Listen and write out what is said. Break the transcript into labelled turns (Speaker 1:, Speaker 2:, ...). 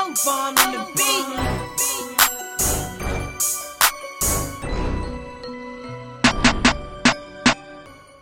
Speaker 1: Young bomb in the beat.